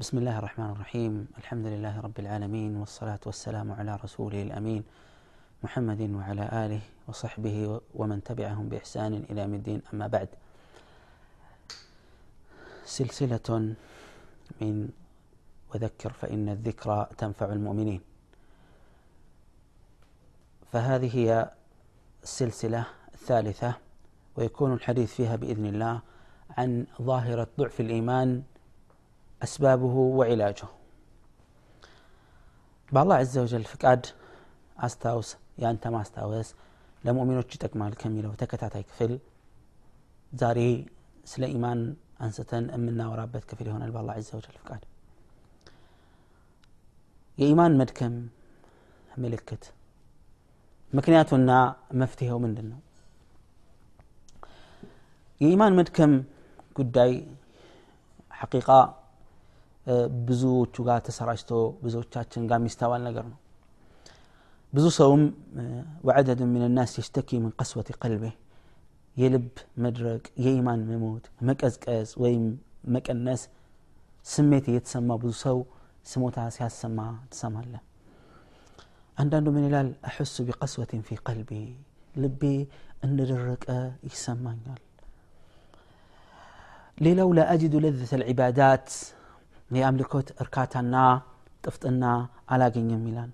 بسم الله الرحمن الرحيم. الحمد لله رب العالمين والصلاة والسلام على رسوله الأمين محمد وعلى آله وصحبه ومن تبعهم بإحسان إلى يوم الدين. أما بعد سلسلة من وذكر فإن الذكرى تنفع المؤمنين. فهذه هي السلسلة الثالثة ويكون الحديث فيها بإذن الله عن ظاهرة ضعف الإيمان أسبابه وعلاجه بالله عز وجل فقاد أستاوس ያንተ ማስታወስ ለሙእሚኖች ይጠቅማል ከሚለው ተከታታይ ክፍል ዛሬ ስለ ኢማን አንስተን የምናወራበት ክፍል ይሆናል በአላ ዘ ወጀል ፍቃድ የኢማን መድከም ምልክት ምክንያቱና መፍትሄው ምንድን ነው የኢማን መድከም ጉዳይ ሐቂቃ ብዙዎቹ ጋር ተሰራጭቶ ብዙዎቻችን ጋር የሚስተዋል ነገር ነው ብዙ ሰውም ወዐደድ ምን ናስ የሽተኪ ምን ቀስወት ቀልቤ የልብ መድረቅ የኢማን መሞት መቀዝቀዝ ወይም መቀነስ ስሜት እየተሰማ ብዙ ሰው ስሞታ ሲያሰማ ትሰማለ አንዳንዱ ምን ይላል አሕሱ ቢቀስወትን ፊ ቀልቢ ልቤ እንደደረቀ ይሰማኛል ሌላው ላአጅዱ ለዘተ ልዕባዳት የአምልኮት እርካታና ጥፍጥና አላገኘም ይላል።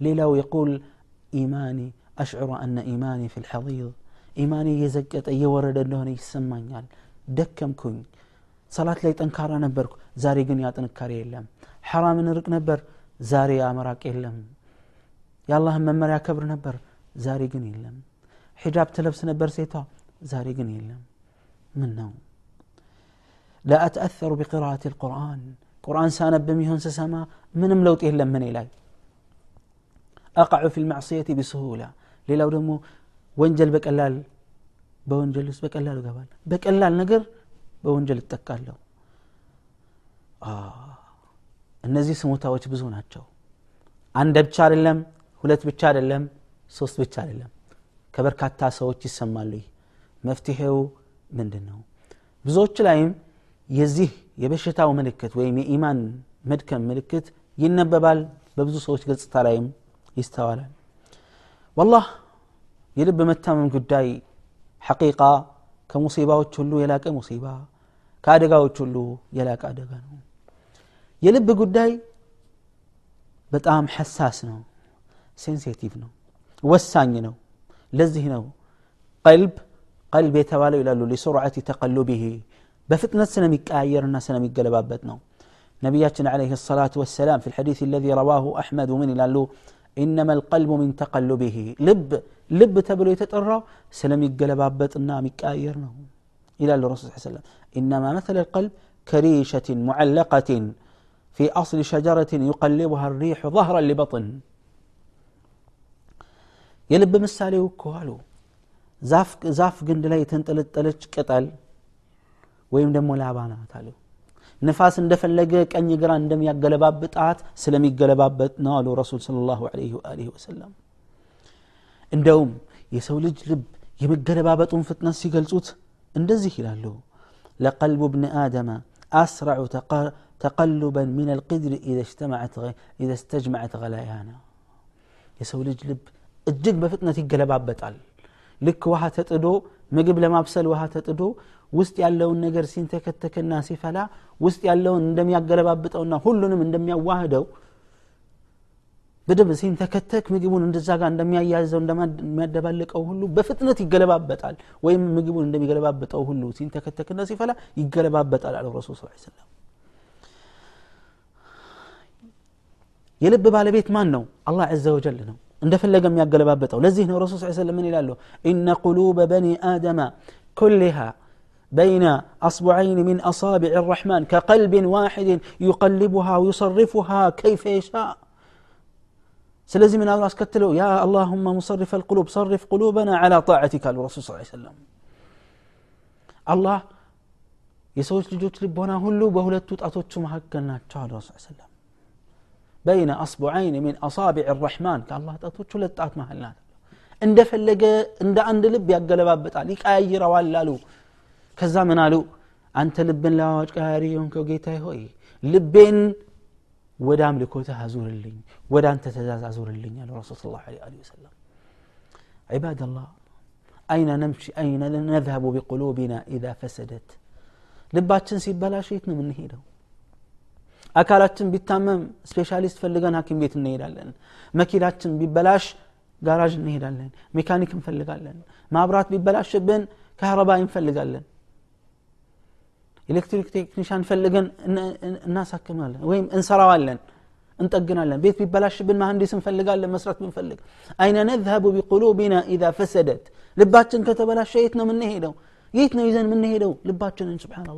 ሌላው የቁል ኢማኒ አሽዕሩ አነ ኢማኒ ፊ ልሐضር ኢማኒ እየዘቀጠ እየወረደ እንደሆነ ይሰማኛል። ደከምኩኝ። ሰላት ላይ ጠንካራ ነበርኩ። ዛሬ ግን ያ ጥንካሬ የለም። ሐራምን ርቅ ነበር። ዛሬ አመራቅ የለም። የአላህን መመሪያ ከብር ነበር። ዛሬ ግን የለም። ሒጃብ ትለብስ ነበር ሴቷ። ዛሬ ግን የለም። ምን ነው لا أتأثر بقراءة القرآن قرآن سانب يهون سسما منم لوت إلا من إلي أقع في المعصية بسهولة ሌላው ደግሞ ወንጀል በቀላል በወንጀል ውስጥ በቀላሉ ገባል በቀላል ነገር በወንጀል እጠቃለሁ እነዚህ ስሞታዎች ብዙ ናቸው አንድ ብቻ አይደለም ሁለት ብቻ አይደለም ሶስት ብቻ አይደለም ከበርካታ ሰዎች ይሰማሉ መፍትሄው ምንድን ነው ብዙዎች ላይም የዚህ የበሽታው ምልክት ወይም የኢማን መድከም ምልክት ይነበባል በብዙ ሰዎች ገጽታ ላይም ይስተዋላል ወላህ የልብ መታመም ጉዳይ ሐቂቃ ከሙሲባዎች ሁሉ የላቀ ሙሲባ ከአደጋዎች ሁሉ የላቀ አደጋ ነው የልብ ጉዳይ በጣም ሐሳስ ነው ሴንሲቲቭ ነው ወሳኝ ነው ለዚህ ነው ቀልብ ቀልብ የተባለው ይላሉ ሊሱርዓት ተቀሉቢህ በፍጥነት ስለሚቀያየርና ስለሚገለባበጥ ነው ነቢያችን عليه الصلاة والسلام في الحديث الذي رواه أحمد من ይላሉ إنما القلب من تقلبه لب لب تبلو يتطرى سلم يقلبابطنا مكاير ነው ይላሉ ረሱል ስ ሰለም إنما مثل القلب كريشة معلقة في أصل شجرة يقلبها الريح ظهرا لبطن የልብ ምሳሌው እኮ አሉ ዛፍ ግንድ ላይ የተንጠለጠለች ቅጠል ወይም ደግሞ ላባ ናት አሉ ንፋስ እንደፈለገ ቀኝ ግራ እንደሚያገለባብጣት ስለሚገለባበጥ ነው አሉ ረሱል ስለ ላሁ ለ ወሰለም እንደውም የሰው ልጅ ልብ የመገለባበጡን ፍጥነት ሲገልጹት እንደዚህ ይላሉ ለቀልቡ ብን አደመ አስረዑ ተቀሉበን ምን አልቅድር ኢዘ እስተጅመዐት ገላያና የሰው ልጅ ልብ እጅግ በፍጥነት ይገለባበጣል ልክ ውሃ ተጥዶ ምግብ ለማብሰል ውሃ ተጥዶ ውስጥ ያለውን ነገር ሲንተከተክና ሲፈላ ውስጥ ያለውን እንደሚያገለባብጠውና ሁሉንም እንደሚያዋህደው በደንብ ሲንተከተክ ምግቡን እንደዛ ጋር እንደሚያያዘው እንደሚያደባልቀው ሁሉ በፍጥነት ይገለባበጣል። ወይም ምግቡን እንደሚገለባበጠው ሁሉ ሲንተከተክና ሲፈላ ይገለባበጣል አለው ረሱል ስ ሰለም የልብ ባለቤት ማን ነው? አላህ ዘ ወጀል ነው እንደፈለገ የሚያገለባበጠው ለዚህ ነው ረሱል ስ ሰለም ምን ይላሉ ኢነ ቁሉበ በኒ አደመ كلها بين أصبعين من أصابع الرحمن كقلب واحد يقلبها ويصرفها كيف يشاء سلزم من الله اسكتلو يا اللهم مصرف القلوب صرف قلوبنا على طاعتك قال الرسول صلى الله عليه وسلم الله የሰዎች ልጆች ልቦና ሁሉ በሁለቱ ጣቶቹ መካከል ናቸው አለ ረሱ ሰለም በይነ አስቡዓይን ሚን አሳቢዕ ራሕማን ከአላህ ጣቶች ሁለት ጣት መሀል ናት እንደፈለገ እንደ አንድ ልብ ያገለባበጣል ይቀያይረዋል አሉ ከዛ ምን አሉ አንተ ልብን ለዋዋጭ ቀያሪ የሆንከው ጌታ ሆይ ልቤን ወደ አምልኮትህ አዙርልኝ ወደ አንተ ትእዛዝ አዙርልኝ አሉ ረሱል ስ ላ ወሰለም عباد الله أين نمشي أين نذهب بقلوبنا إذا فسدت ልባችን ሲበላሽ የት ነው የምንሄደው አካላችን ቢታመም ስፔሻሊስት ፈልገን ሀኪም ቤት እንሄዳለን መኪናችን ቢበላሽ ጋራዥ እንሄዳለን ሜካኒክ እንፈልጋለን ማብራት ቢበላሽብን ካህረባ እንፈልጋለን ኤሌክትሪክ ቴክኒሻን ፈልገን እናሳክማለን ወይም እንሰራዋለን እንጠግናለን ቤት ቢበላሽብን መሀንዲስ እንፈልጋለን መስራት ብንፈልግ አይነ ነዝሀቡ ቢቁሉቢና ኢዛ ፈሰደት ልባችን ከተበላሸ የት ነው የምንሄደው የት ነው ይዘን የምንሄደው ልባችንን ስብሓን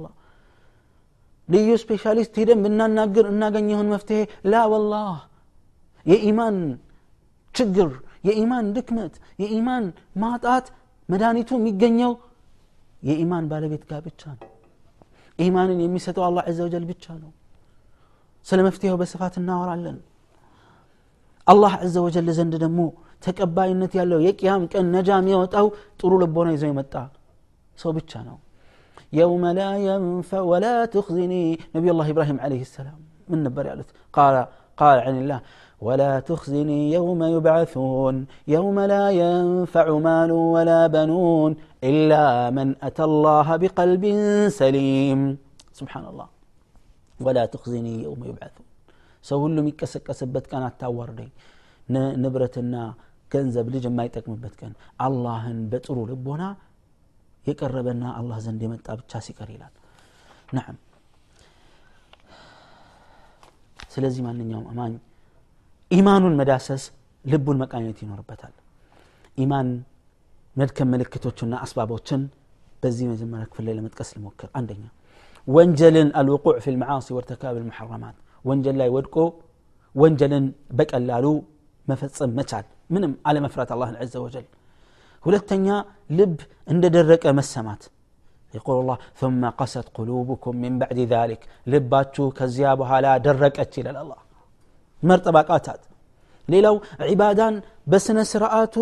ልዩ ስፔሻሊስት ሄደን ብናናግር እናገኘውን መፍትሄ ላ ወላህ የኢማን ችግር የኢማን ድክመት የኢማን ማጣት መድኃኒቱ የሚገኘው የኢማን ባለቤት ጋር ብቻ ነው ኢማንን የሚሰጠው አላህ ዘ ወጀል ብቻ ነው ስለ መፍትሄው በስፋት እናወራለን አላህ ዘ ወጀል ዘንድ ደግሞ ተቀባይነት ያለው የቅያም ቀን ነጃ የሚወጣው ጥሩ ልቦና ይዞ የመጣ ሰው ብቻ ነው يوم لا ينفع ولا تخزني نبي الله إبراهيم عليه السلام من نبر قال قال عن الله ولا تخزني يوم يبعثون يوم لا ينفع مال ولا بنون إلا من أتى الله بقلب سليم سبحان الله ولا تخزني يوم يبعثون ሰው ሁሉ የሚቀሰቀስበት ቀን አታዋርደኝ ንብረትና ገንዘብ ልጅ የማይጠቅምበት ቀን አላህን በጥሩ ልቦና የቀረበና አላህ ዘንድ የመጣ ብቻ ሲቀር ይላል ናም ስለዚህ ማንኛውም አማኝ ኢማኑን መዳሰስ ልቡን መቃኘት ይኖርበታል ኢማን መድከም ምልክቶችና አስባቦችን በዚህ መጀመሪያ ክፍል ላይ ለመጥቀስ ልሞክር አንደኛ ወንጀልን አልውቁዕ ፊ ልመዓሲ ወርተካብ ልሙሐረማት ወንጀል ላይ ወድቆ ወንጀልን በቀላሉ መፈጸም መቻል ምንም አለመፍራት አላህን ዘ ወጀል ሁለተኛ ልብ እንደደረቀ መሰማት يقول الله ثم قست قلوبكم من بعد ذلك ልባችሁ ከዚያ በኋላ ደረቀች ይላል አላህ መርጠባቃታት ሌላው ዒባዳን በስነ ስርዓቱ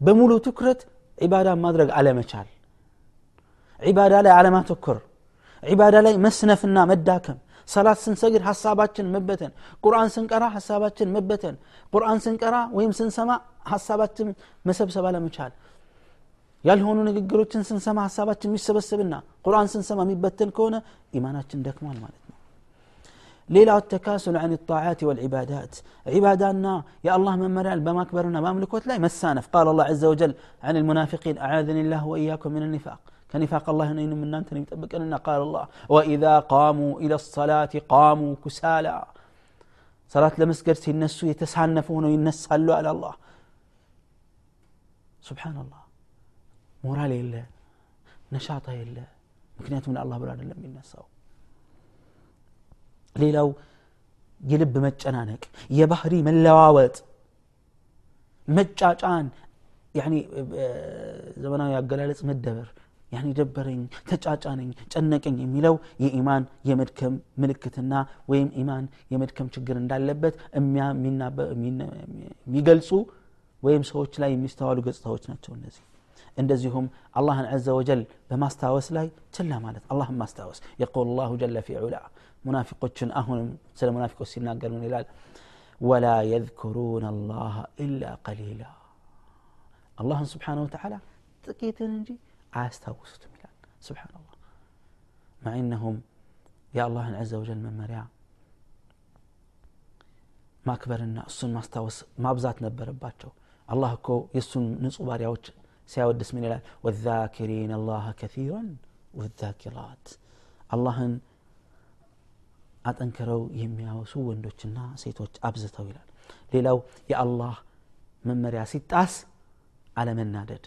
በሙሉ ትኩረት ዒባዳን ማድረግ አለመቻል ዒባዳ ላይ አለማተኮር ዒባዳ ላይ መስነፍና መዳከም ሰላት ስንሰግድ ሀሳባችን መበተን ቁርአን ስንቀራ ሀሳባችን መበተን ቁርአን ስንቀራ ወይም ስንሰማ ሀሳባችን መሰብሰብ አለመቻል ያልሆኑ ንግግሮችን ስንሰማ ሀሳባችን የሚሰበሰብና ቁርአን ስንሰማ የሚበተን ከሆነ ኢማናችን ደክሟል ማለት ነው ሌላው ተካሱል عن الطاعات والعبادات عبادنا يا الله من مريال بما كبرنا ما ملكوت لا مسانف قال الله عز وجل عن المنافقين أعاذني الله وإياكم من النفاق كان يفاق الله نين من أنت نبتبك أننا قال الله وإذا قاموا إلى الصلاة قاموا كسالا صلاة لمسجد النسو يتسانفون وينسهلوا على الله. سبحان الله. مورالي إلا نشاطة إلا مكنيات من الله بلان لم ينسوا. ليلو يلب مج مجانانك. يا بحري من لواوت. مجاجان. يعني آه، زمانا يا جلالس مدبر. ያን ደበረኝ ተጫጫነኝ ጨነቀኝ የሚለው የኢማን የመድከም ምልክትና ወይም ኢማን የመድከም ችግር እንዳለበት የሚገልጹ ወይም ሰዎች ላይ የሚስተዋሉ ገጽታዎች ናቸው እነዚህ እንደዚሁም አላህን አዘ ወጀል በማስታወስ ላይ ችላ ማለት አላህን ማስታወስ የቁል ላሁ ጀለ ፊ ዑላ ሙናፊቆችን አሁንም ስለ ሙናፊቆች ሲናገር ምን ይላል ወላ የذኩሩን አላህ ኢላ ቀሊላ አላህን ስብሓንሁ ወተዓላ ጥቂትን እንጂ አያስታውሱትም ይላል ስብሓን ላህ مع انهم يا الله عز وجل መመሪያ ማክበርና እሱን ማስታወስ ማብዛት ነበረባቸው አላህ እኮ የእሱን ንጹህ ባሪያዎች ሲያወድስ ምን ይላል ወዛኪሪን አላህ ከሲራን ወዛኪራት አላህን አጠንክረው የሚያወሱ ወንዶችና ሴቶች አብዝተው ይላል ሌላው የአላህ መመሪያ ሲጣስ አለመናደድ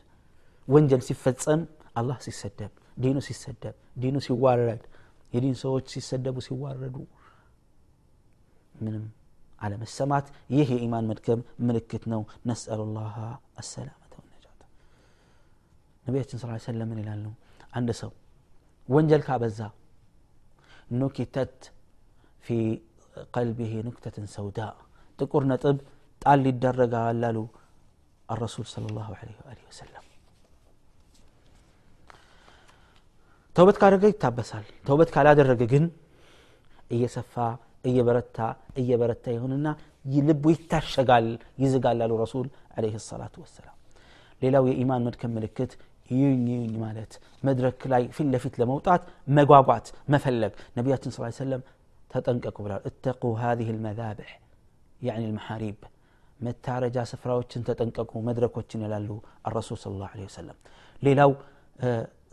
ወንጀል ሲፈጸም አላህ ሲሰደብ ዲኑ ሲሰደብ ዲኑ ሲዋረድ የዲን ሰዎች ሲሰደቡ ሲዋረዱ ምንም አለመሰማት ይህ የኢማን መድከም ምልክት ነው ነስአሉ ላህ አሰላመተ ወነጃት ነቢያችን ስ ሰለም ምን ይላሉ አንድ ሰው ወንጀል ካበዛ ኑኪተት ፊ ቀልቢህ ኑክተትን ሰውዳ ጥቁር ነጥብ ጣል ይደረጋል አሉ الرسول صلى الله عليه وآله وسلم ተውበት ካደረገ ይታበሳል ተውበት ካላደረገ ግን እየሰፋ እየበረታ እየበረታ ይሁንና ልቡ ይታሸጋል ይዝጋል አሉ ረሱል አለህ ሰላቱ ወሰላም ሌላው የኢማን መድከም ምልክት ይዩኝ ይዩኝ ማለት መድረክ ላይ ፊት ለፊት ለመውጣት መጓጓት መፈለግ ነቢያችን ስ ሰለም ተጠንቀቁ ብላል እተቁ ሀዚህ ልመዛብሕ ያኒ ልመሓሪብ መታረጃ ስፍራዎችን ተጠንቀቁ መድረኮችን ይላሉ አረሱል ስለ ላሁ ወሰለም ሌላው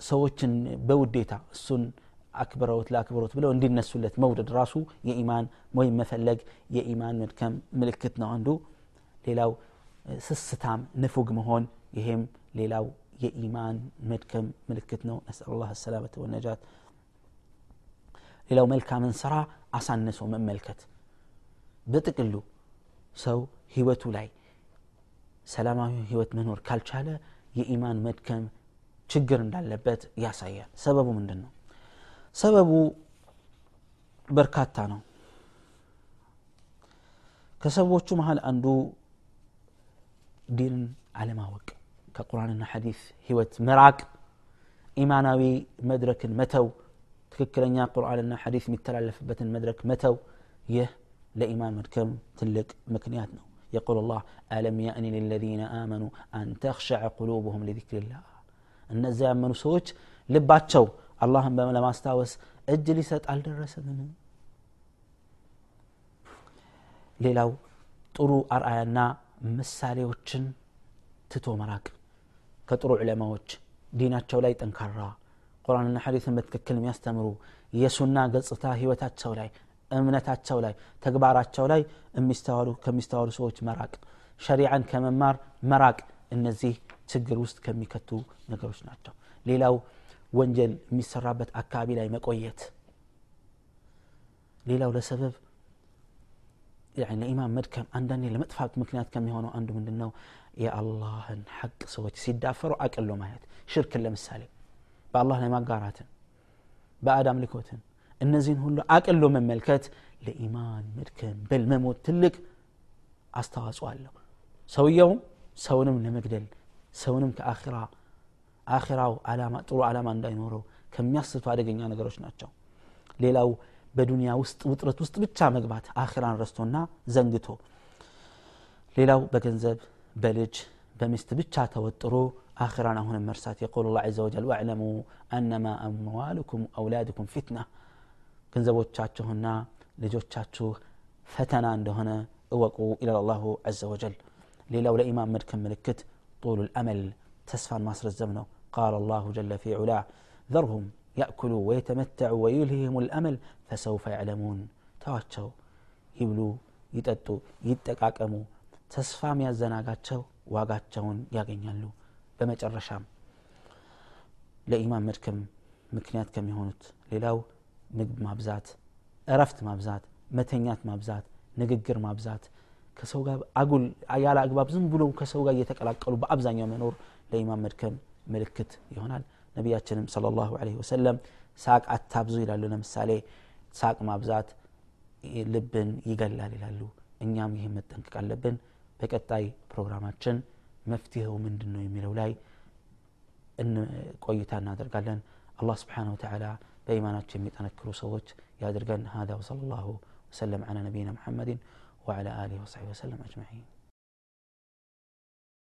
ሰዎችን በውዴታ እሱን አክብረውት ለአክብሮት ብለው እንዲነሱለት መውደድ ራሱ የኢማን ወይም መፈለግ የኢማን መድከም ምልክት ነው አንዱ። ሌላው ስስታም ንፉግ መሆን ይሄም ሌላው የኢማን መድከም ምልክት ነው። ነስአል ላህ ሰላመተ ወነጃት። ሌላው መልካምን ስራ አሳንሶ መመልከት። በጥቅሉ ሰው ህይወቱ ላይ ሰላማዊ ህይወት መኖር ካልቻለ የኢማን መድከም ችግር እንዳለበት ያሳያል ሰበቡ ምንድን ነው ሰበቡ በርካታ ነው ከሰዎቹ መሀል አንዱ ዲንን አለማወቅ ከቁርአንና ሐዲስ ህይወት መራቅ ኢማናዊ መድረክን መተው ትክክለኛ ቁርአንና ሐዲስ የሚተላለፍበትን መድረክ መተው ይህ ለኢማን መድከም ትልቅ ምክንያት ነው يقول الله ألم يأن للذين آمنوا أن تخشع قلوبهم لذكر الله እነዚያ ያመኑ ሰዎች ልባቸው አላህን ለማስታወስ እጅ ሊሰጥ አልደረሰምን ሌላው ጥሩ አርአያና ምሳሌዎችን ትቶ መራቅ። ከጥሩ ዕለማዎች ዲናቸው ላይ ጠንካራ ቁርአንና ሐዲስን በትክክል የሚያስተምሩ የሱና ገጽታ ህይወታቸው ላይ እምነታቸው ላይ ተግባራቸው ላይ ከሚስተዋሉ ሰዎች መራቅ። ሸሪዓን ከመማር መራቅ። እነዚህ ችግር ውስጥ ከሚከቱ ነገሮች ናቸው ሌላው ወንጀል የሚሰራበት አካባቢ ላይ መቆየት ሌላው ለሰበብ ለኢማም መድከም አንዳንዴ ለመጥፋት ምክንያት ከሚሆነው አንዱ ምንድን ነው የአላህን ሐቅ ሰዎች ሲዳፈሩ አቅሎ ማየት ሽርክን ለምሳሌ በአላህ ላይ ማጋራትን በአዳም ልኮትን እነዚህን ሁሉ አቅሎ መመልከት ለኢማን መድከም በል መሞት ትልቅ አስተዋጽኦ አለው ሰውየውም ሰውንም ለመግደል ሰውንም ከአኺራ አኺራው አላማ ጥሩ አላማ እንዳይኖረው ከሚያስቱ አደገኛ ነገሮች ናቸው ሌላው በዱንያ ውስጥ ውጥረት ውስጥ ብቻ መግባት አኺራን ረስቶና ዘንግቶ ሌላው በገንዘብ በልጅ በሚስት ብቻ ተወጥሮ አኺራን አሁንም መርሳት የቁል ላ ዘ ወጀል ዋዕለሙ አነማ አምዋልኩም አውላድኩም ፊትና ገንዘቦቻችሁና ልጆቻችሁ ፈተና እንደሆነ እወቁ ኢላ ላሁ ዘ ወጀል ሌላው ለኢማም መድከም ምልክት ጡሉ ልአመል ተስፋን ማስረዘም ነው ቃል አላሁ ጀለ ፊ ዑላ ذرهم يأكلوا ويتمتعوا ويلههم الأمل فسوف يعلمون ተዋቸው ይብሉ ይጠጡ ይጠቃቀሙ ተስፋም ያዘናጋቸው ዋጋቸውን ያገኛሉ በመጨረሻም ለኢማን መድከም ምክንያት ከሚሆኑት ሌላው ምግብ ማብዛት እረፍት ማብዛት መተኛት ማብዛት ንግግር ማብዛት ከሰው ጋር አጉል ያለ አግባብ ዝም ብሎ ከሰው ጋር እየተቀላቀሉ በአብዛኛው መኖር ለኢማም መድከም ምልክት ይሆናል። ነቢያችንም ለ ላሁ ወሰለም ሳቅ አታብዙ ይላሉ። ለምሳሌ ሳቅ ማብዛት ልብን ይገላል ይላሉ። እኛም ይህ መጠንቀቅ አለብን። በቀጣይ ፕሮግራማችን መፍትሄው ምንድን ነው የሚለው ላይ ቆይታ እናደርጋለን። አላህ ስብሓን ወተላ በኢማናቸው የሚጠነክሩ ሰዎች ያድርገን። هذا وصلى الله وسلم على نبينا محمد وعلى آله وصحبه وسلم أجمعين.